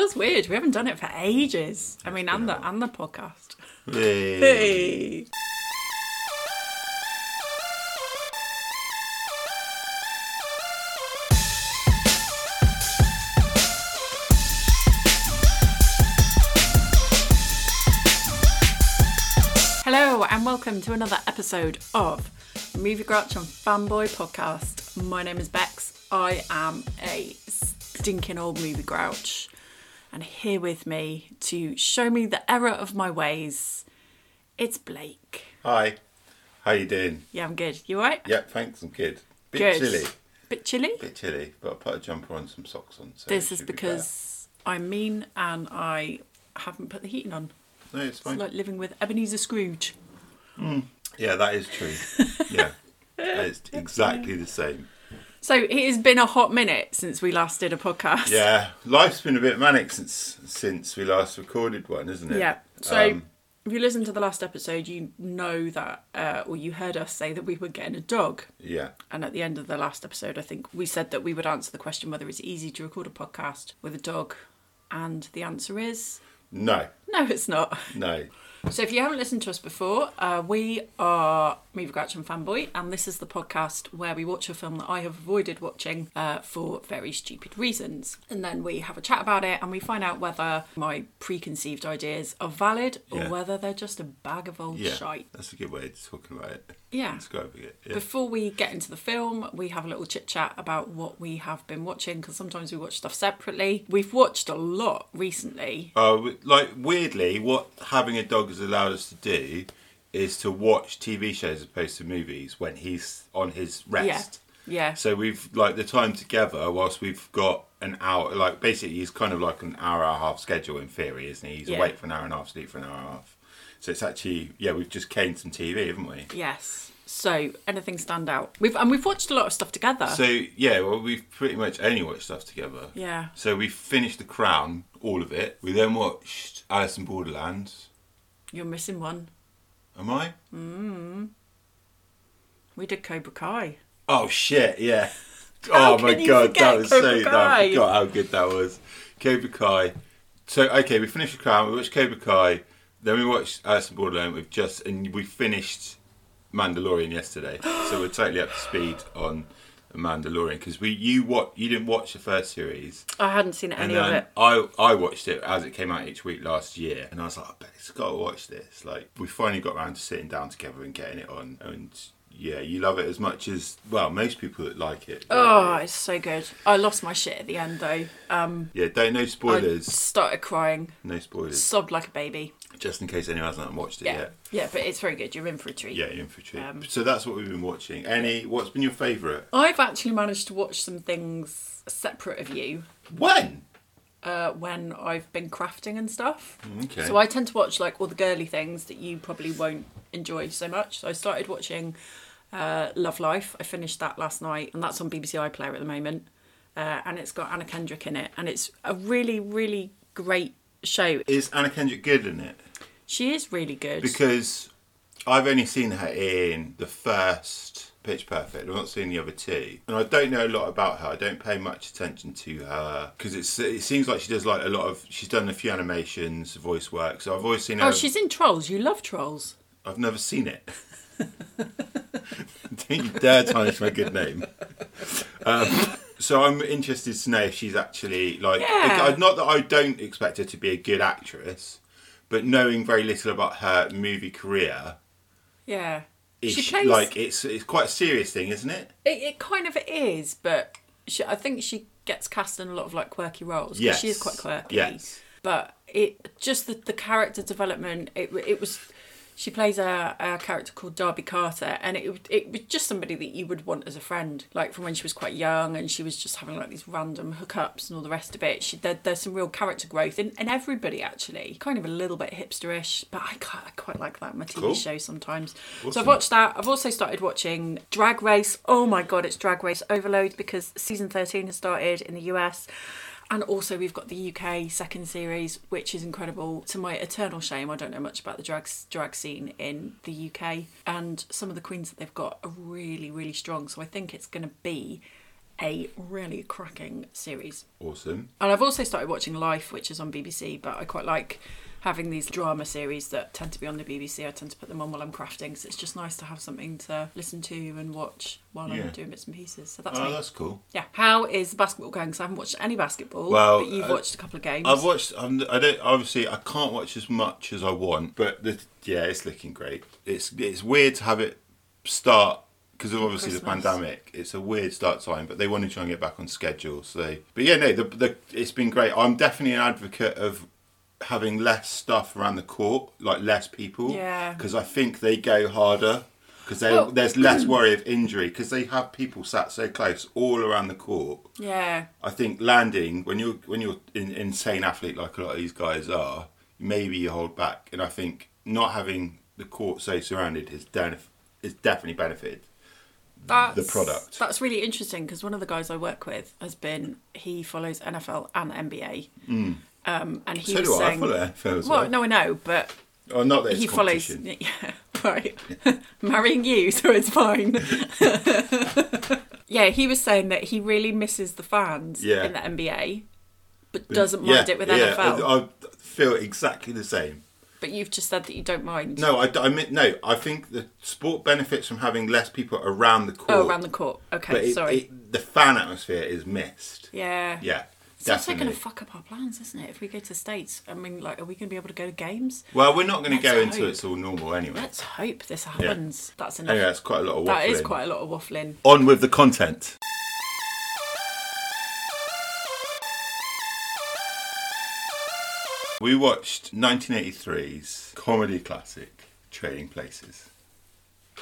Feels weird. We haven't done it for ages. I mean, and the and the podcast. Hey. Hey. Hello and welcome to another episode of Movie Grouch and Fanboy Podcast. My name is Bex. I am a stinking old movie grouch, and here with me to show me the error of my ways, it's Blake. Hi. How you doing? Yeah, I'm good. You alright? Yeah, thanks. I'm good. Bit Good. chilly. Bit chilly. Bit chilly, but I put a jumper on, some socks on. So this is be because I'm mean and I haven't put the heating on. no, it's fine. It's like living with Ebenezer Scrooge. Hmm. Yeah, that is true. yeah, it's exactly the same. So it has been a hot minute since we last did a podcast. Yeah, life's been a bit manic since since we last recorded one, isn't it? Yeah. So Um, if you listened to the last episode, you know that, uh, or you heard us say that we were getting a dog. yeah, And at the end of the last episode, I think we said that we would answer the question whether it's easy to record a podcast with a dog. And the answer is no, no, it's not. no. So if you haven't listened to us before, uh, we are Movie Grouch and Fanboy, and this is the podcast where we watch a film that I have avoided watching uh, for very stupid reasons. And then we have a chat about it and we find out whether my preconceived ideas are valid or Yeah. whether they're just a bag of old Yeah, shite. that's a good way of talking about it. Yeah. Describing it. Yeah. Before we get into the film, we have a little chit chat about what we have been watching because sometimes we watch stuff separately. We've watched a lot recently. Uh, like weirdly, what having a dog has allowed us to do is to watch TV shows as opposed to movies when he's on his rest. Yeah. So we've like the time together whilst we've got an hour. Like basically, he's kind of like an hour and a half schedule in theory, isn't he? He's Yeah. awake for an hour and a half, sleep for an hour and a half. So it's actually yeah, we've just caned some TV, haven't we? Yes. So anything stand out? We've and we've watched a lot of stuff together. So yeah, well we've pretty much only watched stuff together. yeah. So we finished The Crown, all of it. We then watched Alice in Borderlands. You're missing one. Am I? Mmm. We did Cobra Kai. Oh shit! Yeah. How oh my god, that was Cobra so. Kai? I forgot how good that was. Cobra Kai. So okay, we finished the Crown. We watched Cobra Kai. Then we watched Alice in Borderland. We've just and we finished Mandalorian yesterday. so we're totally up to speed on Mandalorian because we you what you didn't watch the first series I hadn't seen any of it. I I watched it as it came out each week last year and I was like, I bet it's got to watch this. Like we finally got around to sitting down together and getting it on and. Yeah, you love it as much as well. Most people that like it. Oh, it's so good. I lost my shit at the end though. Um, Yeah, don't no I spoilers. started crying, No spoilers. sobbed like a baby. Just in case anyone hasn't watched it Yeah, yet. yeah, but it's very good. You're in for a treat. Yeah, you're in for a treat. Um, so that's what we've been watching. Any? What's been your favourite? I've actually managed to watch some things separate of you When? uh, when I've been crafting and stuff. Okay. So I tend to watch like all the girly things that you probably won't enjoy so much. So I started watching uh, Love Life. I finished that last night, and that's on BBC iPlayer at the moment. Uh, and it's got Anna Kendrick in it, and it's a really, really great show. Is Anna Kendrick good in it? She is really good. Because I've only seen her in the first Pitch Perfect. I've not seen the other two, and I don't know a lot about her. I don't pay much attention to her because it's it seems like she does like a lot of. She's done a few animations, voice work. So I've always seen her. oh, she's in Trolls. You love Trolls. I've never seen it. Don't you dare tarnish my good name. Um, so I'm interested to know if she's actually like. Yeah. Not that I don't expect her to be a good actress, but knowing very little about her movie career, Yeah. is she plays like it's it's quite a serious thing, isn't it? It, it kind of is, but she, I think she gets cast in a lot of like quirky roles. Yes. she is quite quirky. Yes. But it just the, the character development. It it was. She plays a, a character called Darby Carter, and it it was just somebody that you would want as a friend, like from when she was quite young, and she was just having like these random hookups and all the rest of it. She there, there's some real character growth in, in everybody actually, kind of a little bit hipsterish, but I quite, I quite like that in my TV Cool. show sometimes. So I've watched that. I've also started watching Drag Race. Oh my god, it's Drag Race overload because season 13 has started in the US. And also, we've got the UK second series, which is incredible. To my eternal shame, I don't know much about the drag drag scene in the UK, and some of the queens that they've got are really, really strong. So I think it's going to be a really cracking series. Awesome. And I've also started watching Life, which is on BBC, but I quite like having these drama series that tend to be on the BBC. I tend to put them on while I'm crafting, because it's just nice to have something to listen to and watch while Yeah. I'm doing bits and pieces. So that's Oh, me. that's cool. Yeah. How is the basketball going? Because I haven't watched any basketball, Well, but you've uh, watched a couple of games. I've watched. I'm, I don't. Obviously, I can't watch as much as I want, but the, yeah, it's looking great. It's it's weird to have it start because of obviously the pandemic. It's a weird start time, but they want to try and get back on schedule. So, but yeah, no, the, the it's been great. I'm definitely an advocate of having less stuff around the court, like less people. Yeah. Because I think they go harder. Because Well- there's less worry of injury because they have people sat so close all around the court. yeah. I think landing when you're when you're an insane athlete like a lot of these guys are, maybe you hold back, and I think not having the court so surrounded has done is definitely benefited. That's, the product. That's really interesting because one of the guys I work with has been he follows NFL and NBA, mm. Um, and he so was do I. Saying, follow well, well. no, I know, but oh, not that he follows, yeah, right, marrying you, so it's fine. yeah, he was saying that he really misses the fans Yeah. in the NBA, but doesn't mind it with yeah, NFL. I, I feel exactly the same. but you've just said that you don't mind. No, I, I mean, no. I think the sport benefits from having less people around the court. oh, around the court. Okay, it, sorry. it, the fan atmosphere is missed. yeah, Yeah, It's also definitely. going to fuck up our plans, isn't it? If we go to the States, I mean, like, are we going to be able to go to games? well, we're not going to Let's go until hope. it's all normal anyway. Let's hope this happens. That's enough. Anyway, that's quite a lot of waffling. that is quite a lot of waffling. On with the content. We watched 1983's comedy classic, Trading Places,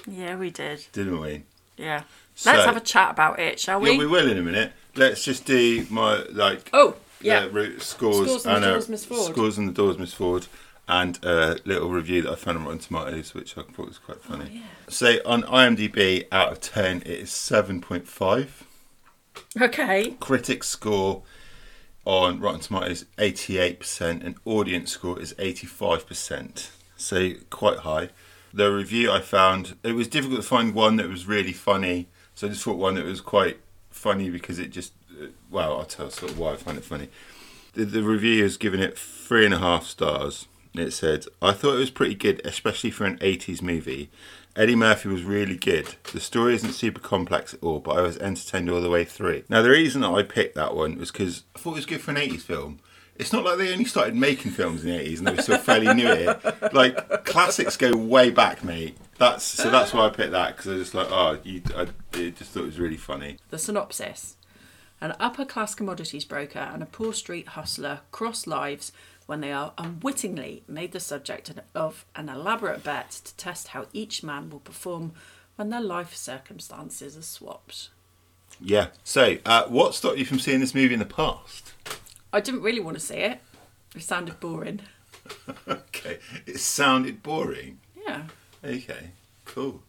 Yeah, we did. didn't we? Yeah. So- Let's have a chat about it, shall we? Yeah, we will in a minute. Let's just do my like Oh, yeah. uh, scores, Scores and the uh, Doors Miss Ford. scores and the doors Miss Ford, and a little review that I found on Rotten Tomatoes, which I thought was quite funny. Oh. So on IMDb, out of ten, it is seven point five. Okay. Critic score on Rotten Tomatoes eighty eight percent, and audience score is eighty five percent. So quite high. The review I found it was difficult to find one that was really funny. So I just thought one that was quite funny because it just uh, well I'll tell sort of why I find it funny. The, the review has given it three and a half stars. It said, I thought it was pretty good, especially for an 80s movie. Eddie Murphy was really good. The story isn't super complex at all, but I was entertained all the way through. Now, the reason that I picked that one was because I thought it was good for an 80s film. It's not like they only started making films in the 80s and they were still fairly new at it. Like, classics go way back, mate. That's So that's why I picked that, because I was just like, oh, you, I I just thought it was really funny. The synopsis An upper class commodities broker and a poor street hustler cross lives when they are unwittingly made the subject of an elaborate bet to test how each man will perform when their life circumstances are swapped. Yeah. So, uh, what stopped you from seeing this movie in the past? I didn't really want to see it. It sounded boring. Okay. It sounded boring. Yeah. Okay, cool.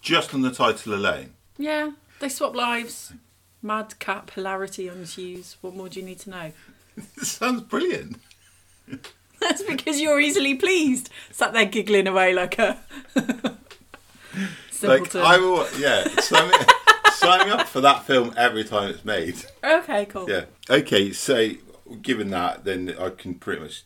Just on the title alone. Yeah. They swap lives. Madcap hilarity ensues. What more do you need to know? Sounds brilliant. That's because you're easily pleased. Sat there giggling away like a Like simpleton. I will, yeah. Sign me, sign me up for that film every time it's made. Okay, cool. Yeah. Okay, so given that, then I can pretty much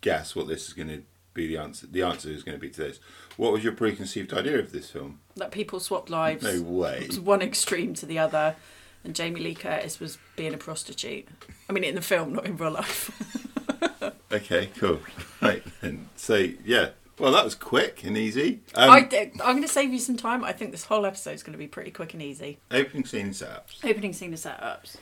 guess what this is going to be. The answer. The answer is going to be to this. What was your preconceived idea of this film? That people swap lives. No way. It was one extreme to the other, and Jamie Lee Curtis was being a prostitute. I mean, in the film, not in real life. Okay, cool. Right then. So yeah. Well, that was quick and easy. Um, I, am going to save you some time. I think this whole episode is going to be pretty quick and easy. opening scene setups. Opening scene setups.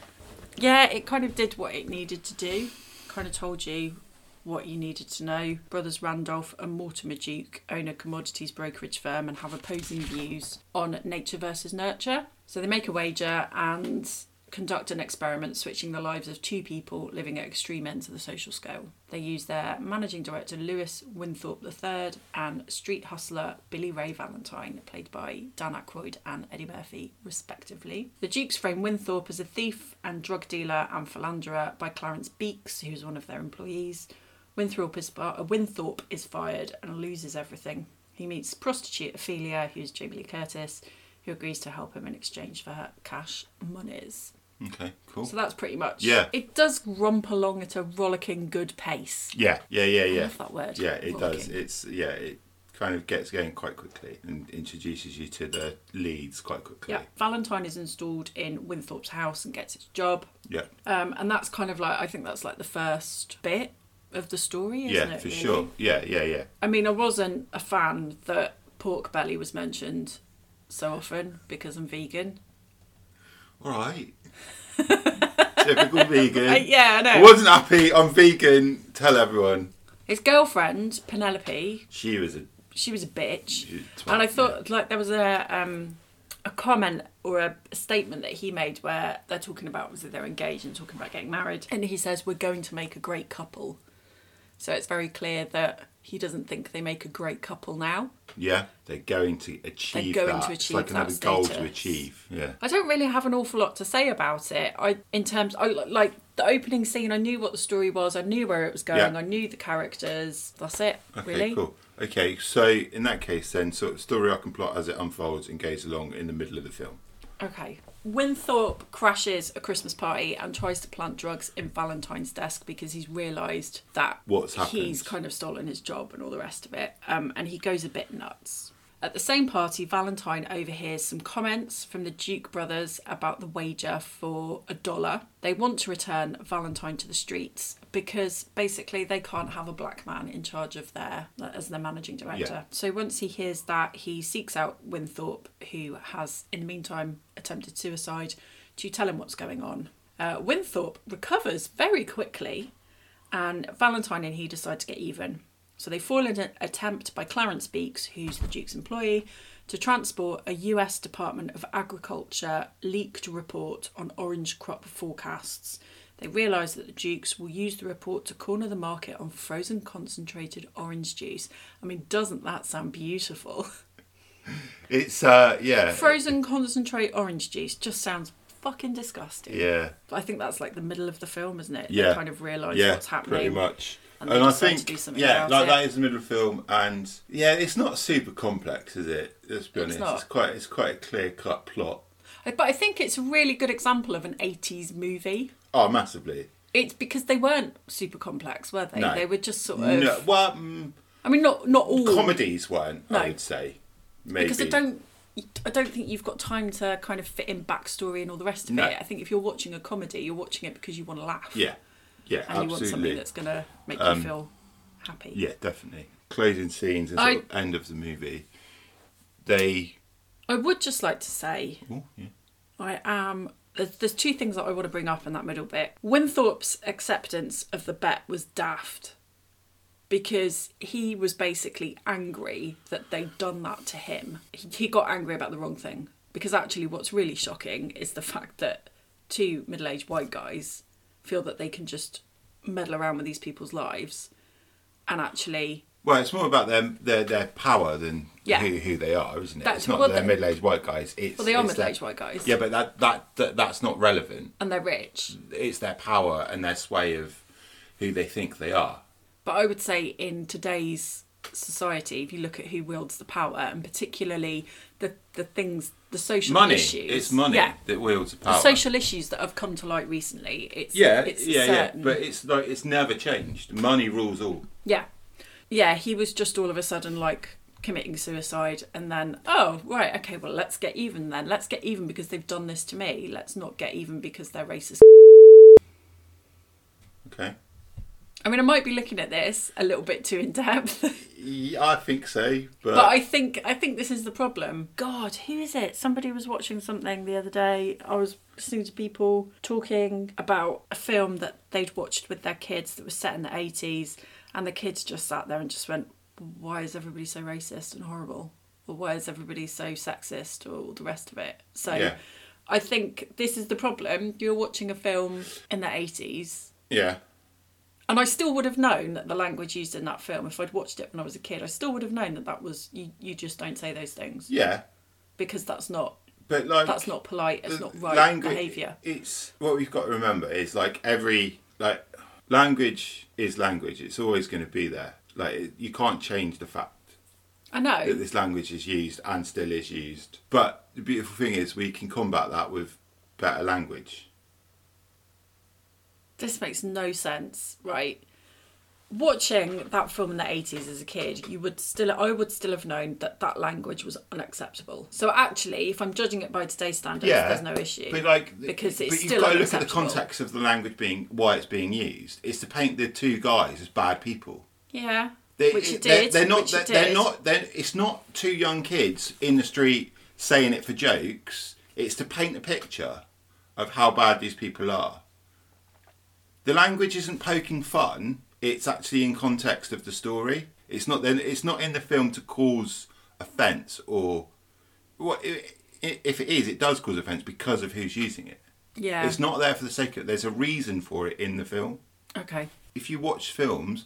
Yeah, it kind of did what it needed to do. Kind of told you what you needed to know. Brothers Randolph and Mortimer Duke own a commodities brokerage firm and have opposing views on nature versus nurture. So they make a wager and conduct an experiment switching the lives of two people living at extreme ends of the social scale. They use their managing director Lewis Winthorpe III and street hustler Billy Ray Valentine, played by Dan Aykroyd and Eddie Murphy, respectively. The Dukes frame Winthorpe as a thief and drug dealer and philanderer by Clarence Beeks, who's one of their employees. Winthorpe is, Winthorpe is fired and loses everything. He meets prostitute Ophelia, who's Jamie Lee Curtis, who agrees to help him in exchange for her cash monies. Okay, cool. So that's pretty much. Yeah. It does romp along at a rollicking good pace. yeah, yeah, yeah, yeah. I love that word, Yeah, it does. It's yeah, it kind of gets going quite quickly and introduces you to the leads quite quickly. Yeah. Valentine is installed in Winthorpe's house and gets his job. Yeah, Um, and that's kind of like I think that's like the first bit of the story, isn't yeah, it? for really? sure. Yeah, yeah, yeah. I mean, I wasn't a fan that pork belly was mentioned so often because I'm vegan. All right. Typical vegan. Uh, yeah, I know. I wasn't happy. I'm vegan. Tell everyone. His girlfriend Penelope, She was a. she was a bitch, was a twat, and I thought like there was a um, a comment or a, statement that he made where they're talking about was that they're engaged and talking about getting married, and he says we're going to make a great couple. So it's very clear that he doesn't think they make a great couple now. Yeah, they're going to achieve They're going that. to it's achieve like that another goal to achieve. Yeah. I don't really have an awful lot to say about it. I, in terms, I like the opening scene. I knew what the story was. I knew where it was going. Yeah. I knew the characters. That's it. Okay, really. cool. Okay, so in that case, then, sort of story arc and plot as it unfolds and goes along in the middle of the film. Okay. Winthorpe crashes a Christmas party and tries to plant drugs in Valentine's desk because he's realised that What's happened. he's kind of stolen his job and all the rest of it. Um, and he goes a bit nuts. At the same party, Valentine overhears some comments from the Duke brothers about the wager for a dollar. They want to return Valentine to the streets because basically they can't have a black man in charge of their as their managing director. Yeah. So once he hears that, he seeks out Winthorpe, who has in the meantime attempted suicide, to tell him what's going on. Uh, Winthorpe recovers very quickly, and Valentine and he decide to get even. So they foil an attempt by Clarence Beeks, who's the Duke's employee, to transport a US Department of Agriculture leaked report on orange crop forecasts. They realise that the Dukes will use the report to corner the market on frozen concentrated orange juice. I mean, doesn't that sound beautiful? It's, uh, yeah. frozen concentrate orange juice just sounds fucking disgusting. Yeah. But I think that's like the middle of the film, isn't it? Yeah. They kind of realise yeah, what's happening. pretty much. and And, I think, do something yeah, like it. that is the middle of the film, and yeah, it's not super complex, is it? Let's be It's honest. not. It's quite, it's quite a clear cut plot. But I think it's a really good example of an 80s movie. Oh, massively. It's because they weren't super complex, were they? No. They were just sort of. No, well, mm, I mean, not not all. comedies weren't. No. I would say. Maybe. because I don't. I don't think you've got time to kind of fit in backstory and all the rest of No. it. I think if you're watching a comedy, you're watching it because you want to laugh. Yeah, yeah, And you want something that's going to make Um, you feel happy. Yeah, definitely. Closing scenes and I- sort of end of the movie. They. I would just like to say Oh, yeah. I am. There's, there's two things that I want to bring up in that middle bit. Winthorpe's acceptance of the bet was daft because he was basically angry that they'd done that to him. He, he got angry about the wrong thing. Because actually, what's really shocking is the fact that two middle aged white guys feel that they can just meddle around with these people's lives and actually Well, it's more about their their, their power than Yeah. who, who they are, isn't it? That's- it's not well, they're the- middle aged white guys. It's well they are middle aged white guys Yeah, but that, that that that's not relevant. and they're rich It's their power and their sway of who they think they are. But I would say in today's society, if you look at who wields the power, and particularly the the things, the social Money. issues, It's money yeah, that wields the the social issues that have come to light recently. It's yeah, it's yeah, certain. yeah. But it's like it's never changed. Money rules all. yeah, yeah. He was just all of a sudden like committing suicide, and then oh right, okay, well let's get even then. Let's get even because they've done this to me. Let's not get even because they're racist. Okay. I mean, I might be looking at this a little bit too in depth. Yeah, I think so, but, But I think I think this is the problem. God, who is it? Somebody was watching something the other day. I was listening to people talking about a film that they'd watched with their kids that was set in the eighties, and the kids just sat there and just went, "Why is everybody so racist and horrible? Or why is everybody so sexist? Or all the rest of it?" So. Yeah. I think this is the problem. You're watching a film in the 80s, yeah, and I still would have known that the language used in that film, if I'd watched it when I was a kid, I still would have known that that was you. You just don't say those things yeah. because that's not But like that's not polite. It's not right language- behaviour. It's what we've got to remember is like every like language is language. It's always going to be there. Like you can't change the fact. I know that this language is used and still is used. But the beautiful thing is we can combat that with better language. This makes no sense, right? Watching that film in the 80s as a kid, you would still I would still have known that that language was unacceptable. So actually, if I'm judging it by today's standards, Yeah, there's no issue. But like, because it's but you've still got to look at the context of the language being why it's being used. It's to paint the two guys as bad people. yeah. They, which they're- did. They're, not. which you They're, they're not. They're, it's not two young kids in the street saying it for jokes. It's to paint a picture of how bad these people are. The language isn't poking fun. It's actually in context of the story. It's not. Then it's not in the film to cause offence or what. If it is, it does cause offence because of who's using it. Yeah. It's not there for the sake of. There's a reason for it in the film Okay. if you watch films,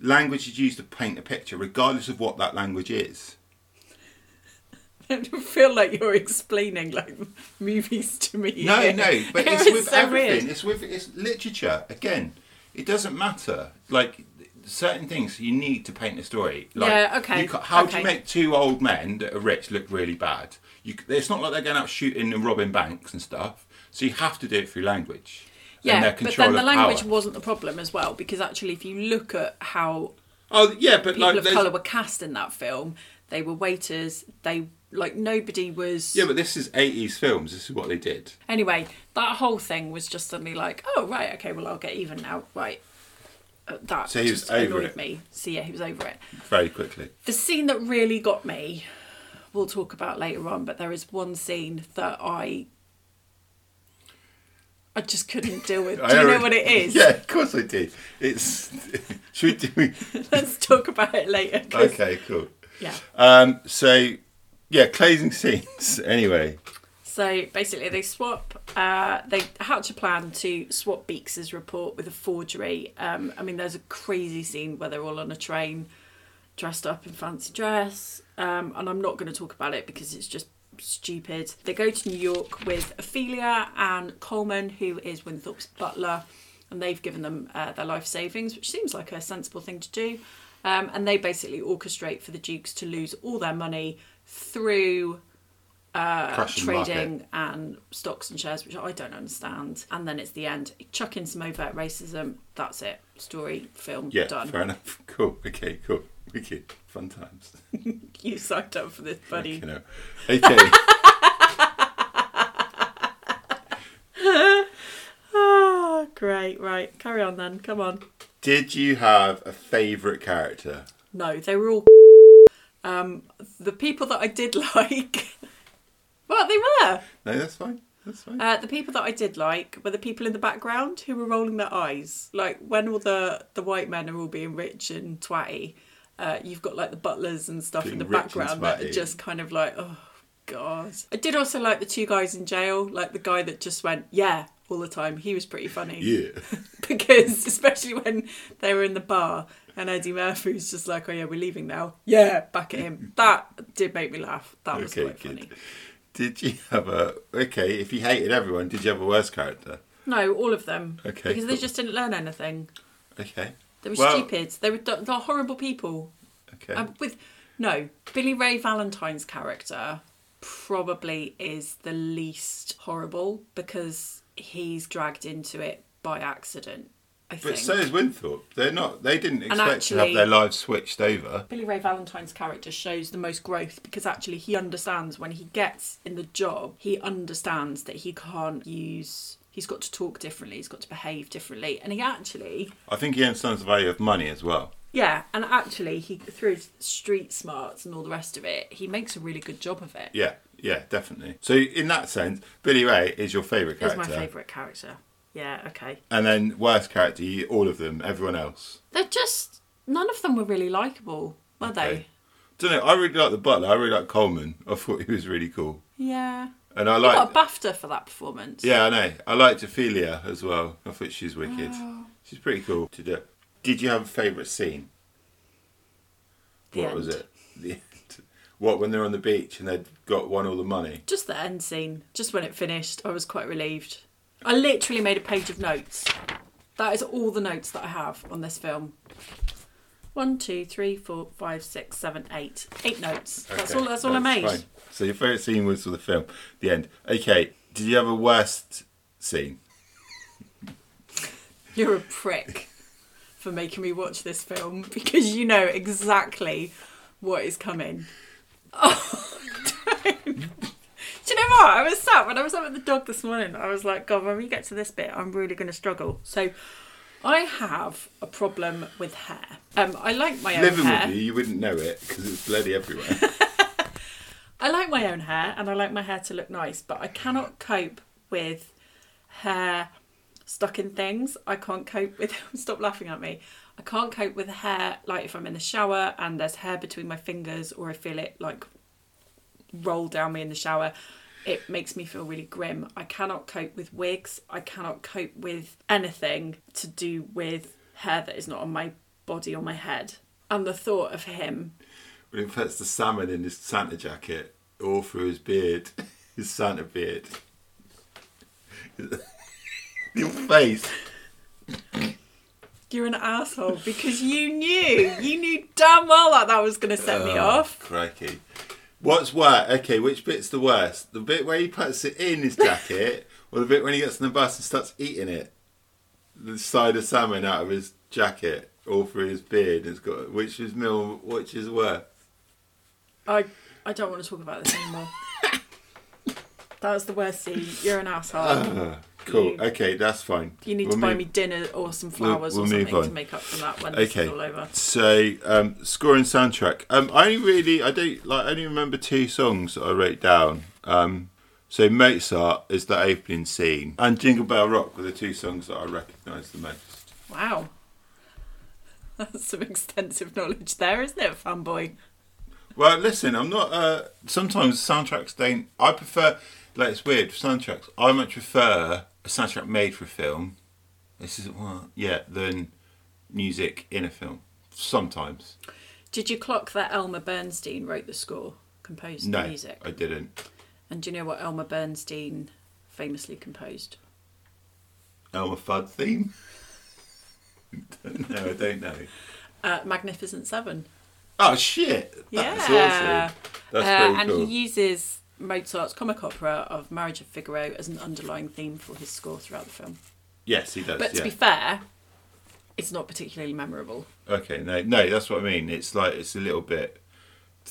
language is used to paint a picture, regardless of what that language is. I feel like you're explaining like movies to me. No, here. no, but It it's with so everything. weird. It's with it's literature. Again, it doesn't matter. Like certain things, you need to paint a story. Like, Yeah, okay, you how do you make two old men that are rich look really bad? You, it's not like they're going out shooting and robbing banks and stuff. So you have to do it through language. Yeah, but then the language power. wasn't the problem as well because actually, if you look at how Oh yeah, but people like of color were cast in that film, they were waiters. They like nobody was. yeah, but this is eighties films. This is what they did. Anyway, that whole thing was just suddenly like, oh right, okay, well I'll get even now, right. Uh, that So he was over annoyed it. me. So yeah, he was over it. Very quickly. The scene that really got me, we'll talk about later on, but there is one scene that I. I just couldn't deal with. Do you know what it is? Yeah, of course I did. It's should we do? Let's talk about it later. Okay, cool. Yeah. Um, so yeah, closing scenes. Anyway, So basically, they swap. Uh, they hatch a plan to swap Beeks's report with a forgery. Um, I mean, there's a crazy scene where they're all on a train, dressed up in fancy dress, um, and I'm not going to talk about it because it's just stupid. They go to New York with Ophelia and Coleman, who is Winthorpe's butler, and they've given them uh, their life savings, which seems like a sensible thing to do. Um, and they basically orchestrate for the Dukes to lose all their money through uh, market. trading and stocks and shares, which I don't understand. And then it's the end. Chuck in some overt racism. That's it. Story, film, Yeah, done. fair enough. Cool. Okay, cool. Wicked. Fun times. You signed up for this, buddy. You know. Okay. Oh, great. Right. Carry on then. Come on. Did you have a favourite character? No, they were all. Um, the people that I did like. well, they were. No, that's fine. That's fine. Uh, the people that I did like were the people in the background who were rolling their eyes. Like when all the the white men are all being rich and twatty, uh, you've got like the butlers and stuff in the background that are just kind of like, oh god. I did also like the two guys in jail, like the guy that just went yeah all the time. He was pretty funny yeah. because especially when they were in the bar and Eddie Murphy's just like, oh yeah, we're leaving now. Yeah, back at him. That did make me laugh. That was Okay, quite good. funny. Did you have a okay? If you hated everyone, did you have a worst character? No, all of them. Okay, Because they just didn't learn anything. Okay. They were Well- stupid. They were they're horrible people. Okay. Um, with no Billy Ray Valentine's character probably is the least horrible because he's dragged into it by accident. I think. but so is Winthorpe. They're not. They didn't expect to have their lives switched over. Billy Ray Valentine's character shows the most growth because actually he understands when he gets in the job, he understands that he can't use. He's got to talk differently. He's got to behave differently, and he actually I think he understands the value of money as well. Yeah, and actually, he through his street smarts and all the rest of it, he makes a really good job of it. Yeah, yeah, definitely. So in that sense, Billy Ray is your favourite character. He's my favourite character. Yeah, okay. And then worst character, you, all of them, everyone else. They're just none of them were really likable, were Okay. Don't know. I really like the butler. I really like Coleman. I thought he was really cool. Yeah. and I like. got a BAFTA for that performance. Yeah, I know. I liked Ophelia as well. I thought she's wicked. Oh. She's pretty cool to do. Did you have a favourite scene? The what end. was it? The end. What when they're on the beach and they'd got won all the money? Just the end scene. Just when it finished, I was quite relieved. I literally made a page of notes. That is all the notes that I have on this film. One, two, three, four, five, six, seven, eight. Eight notes. That's Okay, all. That's all I made. fine. So your favourite scene was for the film, the end. Okay. Did you have a worst scene? You're a prick for making me watch this film because you know exactly what is coming. Oh, don't. Do you know what? I was sat when I was up with the dog this morning. I was like, God, when we get to this bit, I'm really going to struggle. So, I have a problem with hair. Um, I like my own hair. Living hair. with you, you wouldn't know it because it's bloody everywhere. I like my own hair and I like my hair to look nice, but I cannot cope with hair stuck in things. I can't cope with stop laughing at me. I can't cope with hair like if I'm in the shower and there's hair between my fingers or I feel it like roll down me in the shower. It makes me feel really grim. I cannot cope with wigs. I cannot cope with anything to do with hair that is not on my body or my head. And the thought of him when he puts the salmon in his Santa jacket all through his beard, his Santa beard. Your face. You're an asshole because you knew. You knew damn well that that was going to set me Oh, off. Crikey. What's worse? Okay, which bit's the worst? The bit where he puts it in his jacket, or the bit when he gets on the bus and starts eating it? The side of salmon out of his jacket, all through his beard. It's got which is more, which is worse? I I don't want to talk about this anymore. that was the worst scene. You're an asshole. Ah, cool. You- Okay, that's fine. you need We'll to buy move- me dinner or some We'll- flowers we'll or move something to make up for that when Okay. all over. So, um, score and soundtrack. Um, I only really, I don't like. I only remember two songs that I wrote down. Um, so Mozart is the opening scene, and Jingle Bell Rock were the two songs that I recognise the most. Wow. That's some extensive knowledge there, isn't it, fanboy? Well, listen, I'm not. Uh, sometimes soundtracks don't. I prefer. Like it's weird soundtracks. I much prefer a soundtrack made for a film. This is what, yeah, than music in a film. Sometimes. Did you clock that Elmer Bernstein wrote the score, composed No, the music? I didn't. And do you know what Elmer Bernstein famously composed? Elmer Fudd theme. no, I don't know. Uh, Magnificent Seven. Oh shit! That's yeah. awesome. That's Uh, and cool. he uses Mozart's comic opera of Marriage of Figaro as an underlying theme for his score throughout the film. yes, he does. But to be fair, it's not particularly memorable. okay, no, no, that's what I mean. It's like it's a little bit.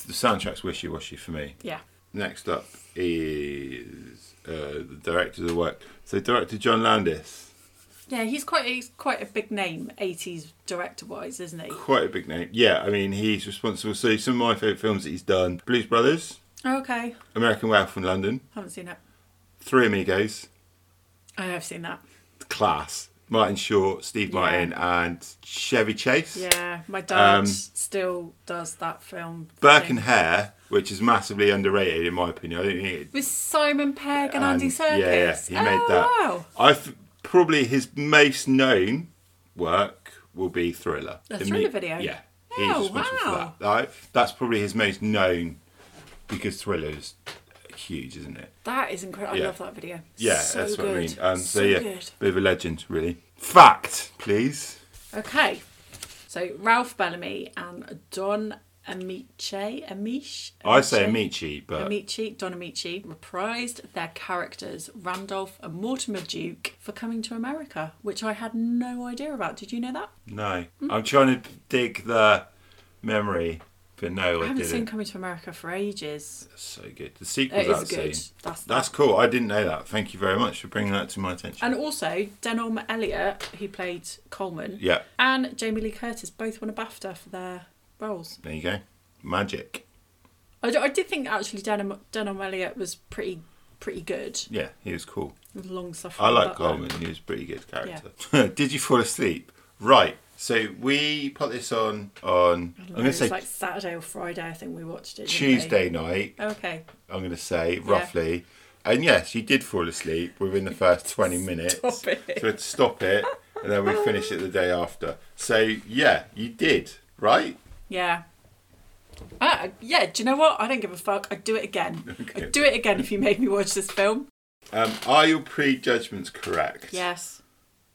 The soundtrack's wishy-washy for me. Yeah. Next up is uh, the director of the work. So director John Landis, Yeah, he's quite he's quite a big name, eighties director wise, isn't he? quite a big name. Yeah, I mean he's responsible. So some of my favourite films that he's done: Blues Brothers, Okay. American Werewolf in London, Haven't seen it. Three Amigos, I have seen that. Class, Martin Short, Steve Yeah. Martin, and Chevy Chase. Yeah. My dad Um, still does that film. Burke thing. and Hare, which is massively underrated in my opinion. I don't think it, With Simon Pegg and Andy Serkis. Yeah, yeah, he made oh, that. Wow. I th- probably his most known work will be Thriller. The Thriller video? Yeah, Oh, wow. that. That's probably his most known because Thriller is huge, isn't it? That is incredible. I love that video. Yeah, so that's good. what I mean. Um, so, so yeah, good. bit of a legend, really. Fact, please. Okay. So Ralph Bellamy and Don Amici, Amish, I say Amici, but Amici, Don Amici reprised their characters Randolph and Mortimer Duke for Coming to America, which I had no idea about. Did you know that? no. Hmm? I'm trying to dig the memory, but no, I, I haven't didn't. seen Coming to America for ages. So good. The sequel's It is out good. soon. That's That's cool. I didn't know that. Thank you very much for bringing that to my attention. And also, Denholm Elliott, who played Coleman, yeah, and Jamie Lee Curtis both won a BAFTA for their roles. there you go. Magic. I did think actually Denholm, Denholm Elliott was pretty pretty good. Yeah, he was cool. Long suffering. I like butler. Um, Coleman. He was a pretty good character. Did you fall asleep? Right. So we put this on on. I'm going to say like Saturday or Friday. I think we watched it. Tuesday night. Okay. I'm going to say roughly. And yes, you did fall asleep within the first 20 minutes. Stop it. So we had to stop it, and then we finished it the day after. So yeah, you did, right? Yeah. Ah, yeah. Do you know what? I don't give a fuck. I'd do it again. Okay. I'd do it again if you made me watch this film. Um, are your prejudgments correct? Yes.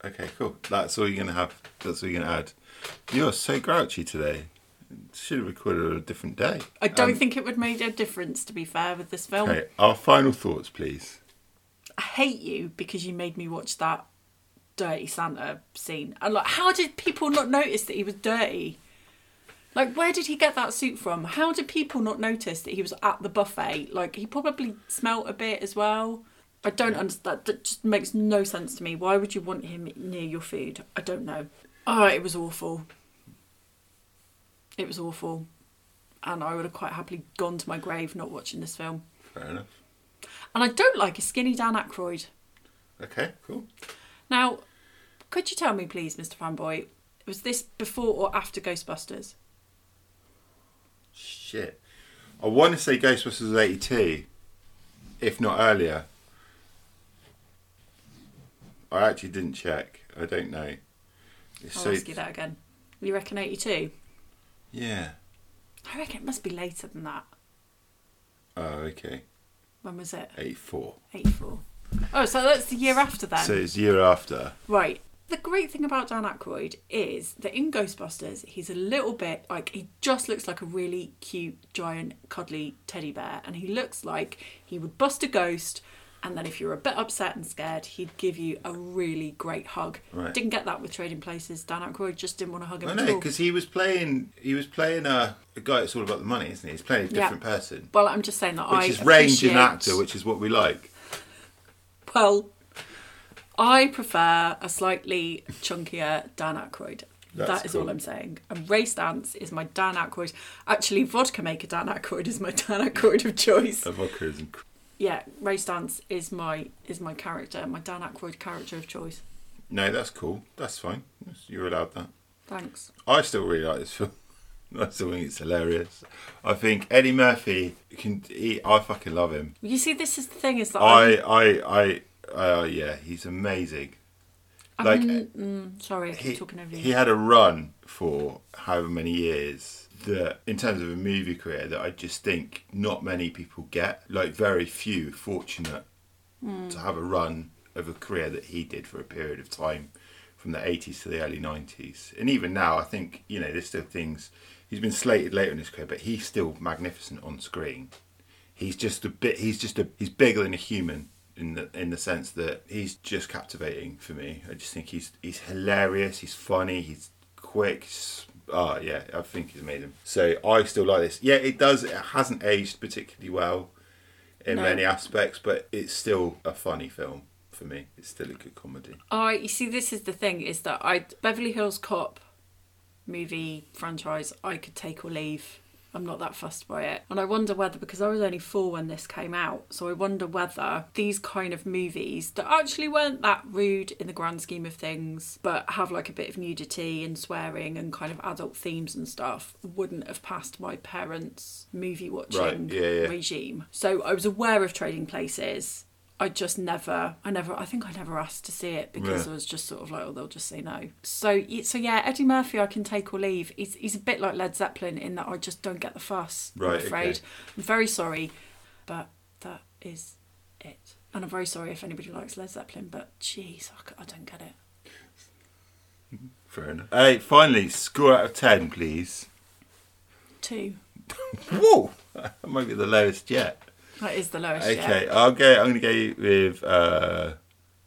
Okay, cool. That's all you're gonna have. That's all you're gonna add. You're so grouchy today. Should have recorded on a different day. I don't Um, think it would make a difference, to be fair, with this film. Okay, our final thoughts, please. I hate you because you made me watch that dirty Santa scene. And like, how did people not notice that he was dirty? Like, where did he get that suit from? How did people not notice that he was at the buffet? Like, he probably smelt a bit as well. I don't understand. That just makes no sense to me. Why would you want him near your food? I don't know. Oh, it was awful. It was awful. And I would have quite happily gone to my grave not watching this film. Fair enough. And I don't like a skinny Dan Aykroyd. Okay, cool. Now, could you tell me, please, Mr. Fanboy, was this before or after Ghostbusters? Shit. I want to say Ghostbusters was 82, if not earlier. I actually didn't check. I don't know. I'll ask you that again. You reckon 82? Yeah. I reckon it must be later than that. Oh, okay. When was it? 84. 84. Oh, so that's the year after then. So it's the year after. Right. The great thing about Dan Aykroyd is that in Ghostbusters, he's a little bit like he just looks like a really cute, giant, cuddly teddy bear, and he looks like he would bust a ghost. And then, if you're a bit upset and scared, he'd give you a really great hug. Right. Didn't get that with Trading Places. Dan Aykroyd just didn't want to hug him I at know because he was playing. He was playing a, a guy that's all about the money, isn't he? He's playing a Yeah. different person, Well, I'm just saying that which I is range in actor, which is what we like. Well, I prefer a slightly chunkier Dan Aykroyd. That's That is all. I'm saying. And Ray Stantz is my Dan Aykroyd. Actually, vodka maker Dan Aykroyd is my Dan Aykroyd of choice. A vodka is inc- Yeah, Ray Stantz is my is my character, my Dan Aykroyd character of choice. No, that's cool. That's fine. You're allowed that. Thanks. I still really like this film. I still think it's hilarious. I think Eddie Murphy can. He, I fucking love him. You see, this is the thing is that I, I, I, uh, yeah, he's amazing. Like, mm, sorry, I keep He, talking over you. he had a run for however many years that, in terms of a movie career, that I just think not many people get. Like very few fortunate Hmm. to have a run of a career that he did for a period of time, from the 80s to the early 90s, and even now, I think you know there's still things. He's been slated later in his career, but he's still magnificent on screen. He's just a bit. He's just a. He's bigger than a human in the in the sense that he's just captivating for me. I just think he's he's hilarious. He's funny. He's quick. He's, oh yeah, I think he's amazing. So I still like this. Yeah, it does. It hasn't aged particularly well in No. many aspects, but it's still a funny film for me. It's still a good comedy. I you see this is the thing is that I Beverly Hills Cop movie franchise I could take or leave. I'm not that fussed by it. And I wonder whether because I was only 4 when this came out, so I wonder whether these kind of movies that actually weren't that rude in the grand scheme of things, but have like a bit of nudity and swearing and kind of adult themes and stuff wouldn't have passed my parents' movie watching Right, yeah, yeah. regime. So I was aware of trading places. I just never, I never, I think I never asked to see it because Yeah. I was just sort of like, oh, they'll just say no. So, so yeah, Eddie Murphy, I can take or leave. He's, he's a bit like Led Zeppelin in that I just don't get the fuss. Right, I'm afraid. okay. I'm very sorry, but that is it. And I'm very sorry if anybody likes Led Zeppelin, but jeez, I don't get it. Fair enough. Hey, finally, score out of ten, please. Two. Whoa, that might be the lowest yet. That is the lowest. Okay, Yeah. I'll go. I'm going to go with uh,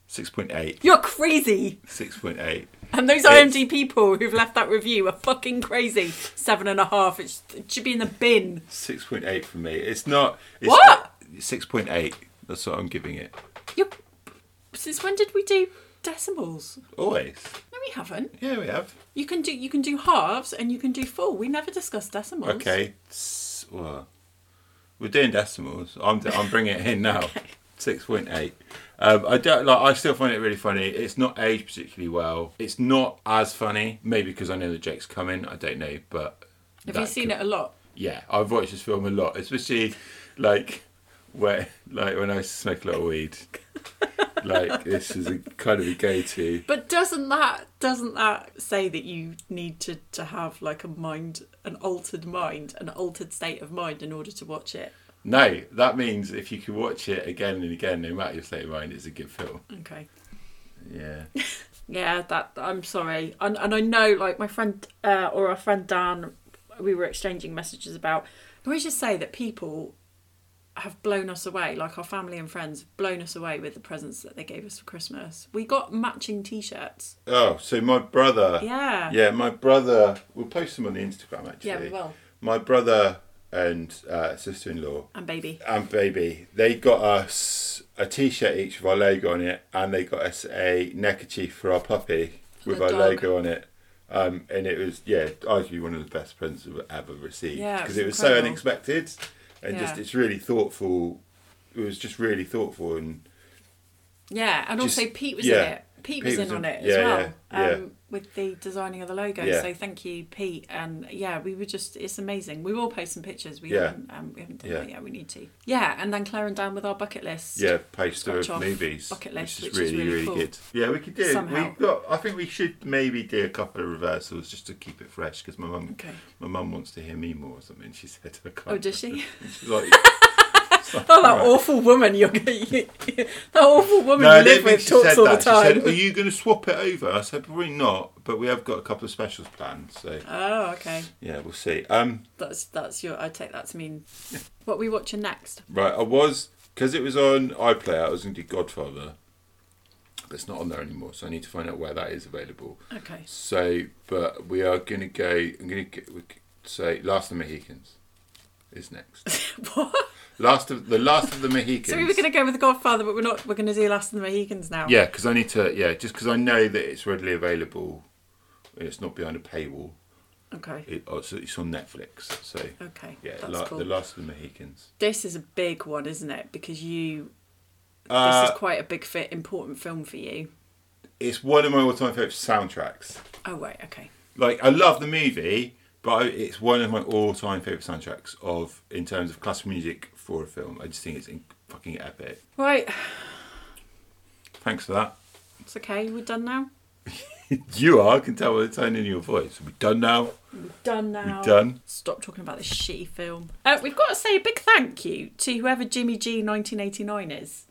six point eight. You're crazy. Six point eight. And those It's- IMD people who've left that review are fucking crazy. Seven and a half. It's, it should be in the bin. Six point eight for me. It's not. It's What? Six point eight. That's what I'm giving it. You're, since when did we do decimals? Always. No, we haven't. Yeah, we have. You can do you can do halves and you can do full. We never discussed decimals. Okay. Well, we're doing decimals. I'm I'm bringing it in now. Six point eight. Um, I don't like. I still find it really funny. It's not aged particularly well. It's not as funny. Maybe because I know the Jake's coming. I don't know, but. Have you seen could- it a lot? Yeah, I've watched this film a lot, especially like where like when I smoke a lot of weed. like this is a kind of a go-to. But doesn't that doesn't that say that you need to, to have like a mind an altered mind, an altered state of mind in order to watch it? No, that means if you can watch it again and again, no matter your state of mind, it's a good film. Okay. Yeah. Yeah, that I'm sorry, and and I know like my friend uh, or our friend Dan, we were exchanging messages about. Can we just say that people have blown us away. Like our family and friends have blown us away with the presents that they gave us for Christmas. We got matching T-shirts. Oh, so my brother. Yeah. Yeah, my brother. We'll post them on the Instagram actually. Yeah, we will. My brother and uh, sister-in-law And baby. and baby, they got us a T-shirt each with our logo on it, and they got us a neckerchief for our puppy with our dog. logo on it. Um, and it was yeah, arguably one of the best presents I've ever received Yeah, it because was it was so unexpected, and just it's really thoughtful. It was just really thoughtful and Yeah, and Just- also Pete was yeah. in it. Pete, Pete was was in on in- it as yeah, well. yeah, yeah. Um, with the designing of the logo. Yeah. So thank you, Pete. And yeah, we were just it's amazing. We will post some pictures. We Yeah. haven't um, we haven't done Yeah. that yet, we need to. Yeah, and then Claire and Dan with our bucket list. yeah, poster of movies, bucket list, which is which is really really really cool. good. Yeah, we could do. Somehow. We've got. I think we should maybe do a couple of reversals just to keep it fresh because my mum, Okay. my mum wants to hear me more or something. She said, I can't. Oh, does she? Like, Oh, that awful woman! You're you, that awful woman No, you live with talks all that. the time. She said, "Are you going to swap it over?" I said, "Probably not, but we have got a couple of specials planned." So oh, okay. yeah, we'll see. Um, That's that's your. I take that to mean. What are we watching next? right, I was because it was on iPlayer. I was going to do Godfather, but it's not on there anymore. So I need to find out where that is available. Okay. So, but we are going to go. I'm going to say Last of the Mohicans is next. what? Last of the Last of the Mohicans. So we were going to go with the Godfather, but we're not. We're going to do Last of the Mohicans now. Yeah, because I need to. Yeah, just because I know that it's readily available. It's not behind a paywall. Okay. It, oh, so it's on Netflix. So Okay. yeah, That's La- cool. the Last of the Mohicans. This is a big one, isn't it? Because you. Uh, this is quite a big fit, important film for you. it's one of my all-time favorite soundtracks. Oh wait. Okay. Like I love the movie, but I, it's one of my all-time favorite soundtracks of in terms of classical music for a film. I just think it's in, fucking epic. Right. Thanks for that. It's okay. We're done now. You are. I can tell by the tone in your voice. We're done now. We're done now. We're done. Stop talking about this shitty film. Uh, we've got to say a big thank you to whoever Jimmy G 1989 is.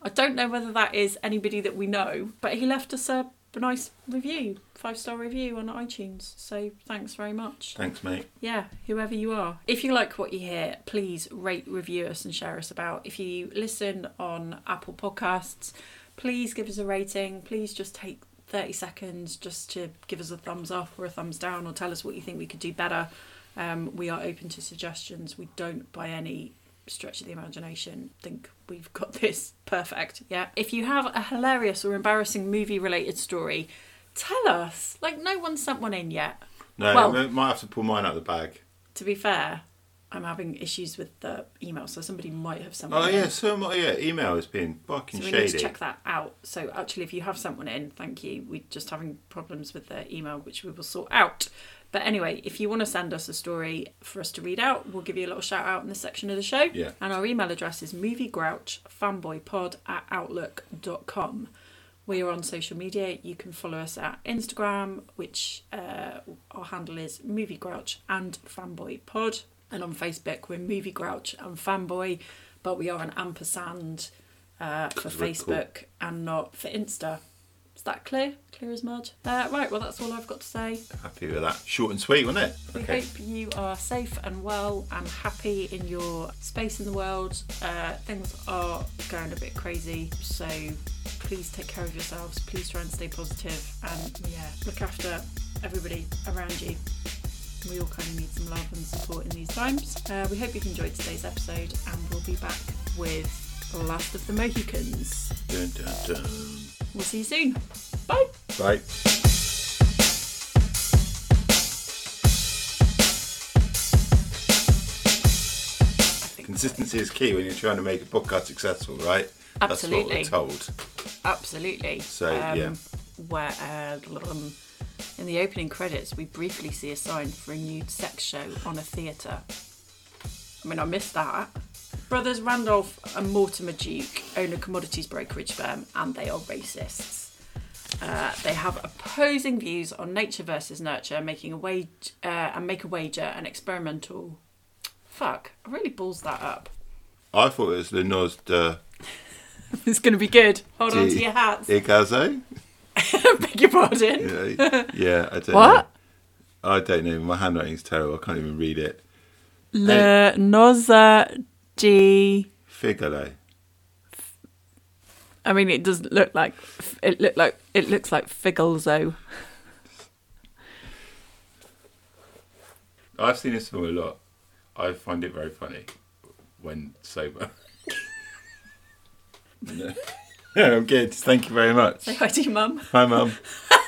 I don't know whether that is anybody that we know, but he left us a, a nice review, five star review on iTunes. So thanks very much. Thanks, mate. Yeah, whoever you are. If you like what you hear, please rate, review us, and share us about. If you listen on Apple Podcasts, please give us a rating. Please just take 30 seconds just to give us a thumbs up or a thumbs down or tell us what you think we could do better. Um, we are open to suggestions. We don't, by any stretch of the imagination, think we've got this perfect. Yeah. If you have a hilarious or embarrassing movie related story, tell us. Like, no one sent one in yet. No, Well- I might have to pull mine out of the bag. To be fair, I'm having issues with the email, so somebody might have sent Oh one yeah, in. so my yeah, email has been fucking So we shady. need to check that out. So actually, if you have sent one in, thank you. We're just having problems with the email, which we will sort out. But anyway, if you want to send us a story for us to read out, we'll give you a little shout out in this section of the show. Yeah. And our email address is moviegrouchfanboypod at outlook.com. We are on social media. You can follow us at Instagram, which uh, our handle is Movie Grouch and Fanboy Pod. And on Facebook, we're Movie Grouch and Fanboy, but we are an ampersand uh, for Facebook and not for Insta. Is that clear? Clear as mud? Uh, right, well, that's all I've got to say. Happy with that. Short and sweet, wasn't it? We hope you are safe and well and happy in your space in the world. Uh, things are going a bit crazy, so please take care of yourselves. Please try and stay positive and yeah, look after everybody around you. We all kind of need some love and support in these times. Uh, we hope you've enjoyed today's episode, and we'll be back with the Last of the Mohicans. Dun, dun, dun. We'll see you soon. Bye. Bye. Consistency is key when you're trying to make a podcast successful, right? Absolutely. That's what we're told. Absolutely. So, yeah. Where uh, um, in the opening credits, we briefly see a sign for a nude sex show on a theatre. I mean, I missed that. Brothers Randolph and Mortimer Duke own a commodities brokerage firm, and they are racists. Uh, they have opposing views on nature versus nurture, making a wage uh, and make a wager an experimental. Fuck! I really balls that up. I thought it was Le Nos de It's going to be good. Hold on to your hats. Igazo. Beg your pardon. Yeah, yeah, I don't What? know. I don't know. My handwriting's terrible. I can't even read it. Le Noza G. Figolo. I mean, it doesn't look like it look like it looks like Figelzo. I've seen this film a lot. I find it very funny when sober. no. I'm good. Thank you very much. Say hi to your mum. Hi, Mum.